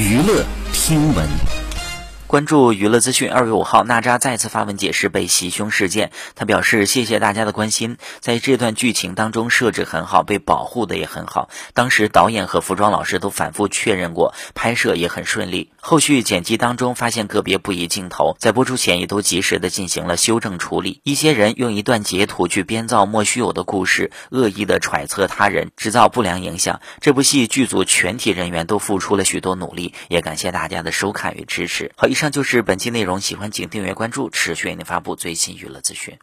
娱乐听闻。关注娱乐资讯。二月五号，娜扎再次发文解释被袭胸事件。他表示：“谢谢大家的关心，在这段剧情当中设置很好，被保护的也很好。当时导演和服装老师都反复确认过，拍摄也很顺利。后续剪辑当中发现个别不宜镜头，在播出前也都及时的进行了修正处理。一些人用一段截图去编造莫须有的故事，恶意的揣测他人，制造不良影响。这部戏剧组全体人员都付出了许多努力，也感谢大家的收看与支持。好，以上就是本期内容，喜欢请订阅关注，持续为您发布最新娱乐资讯。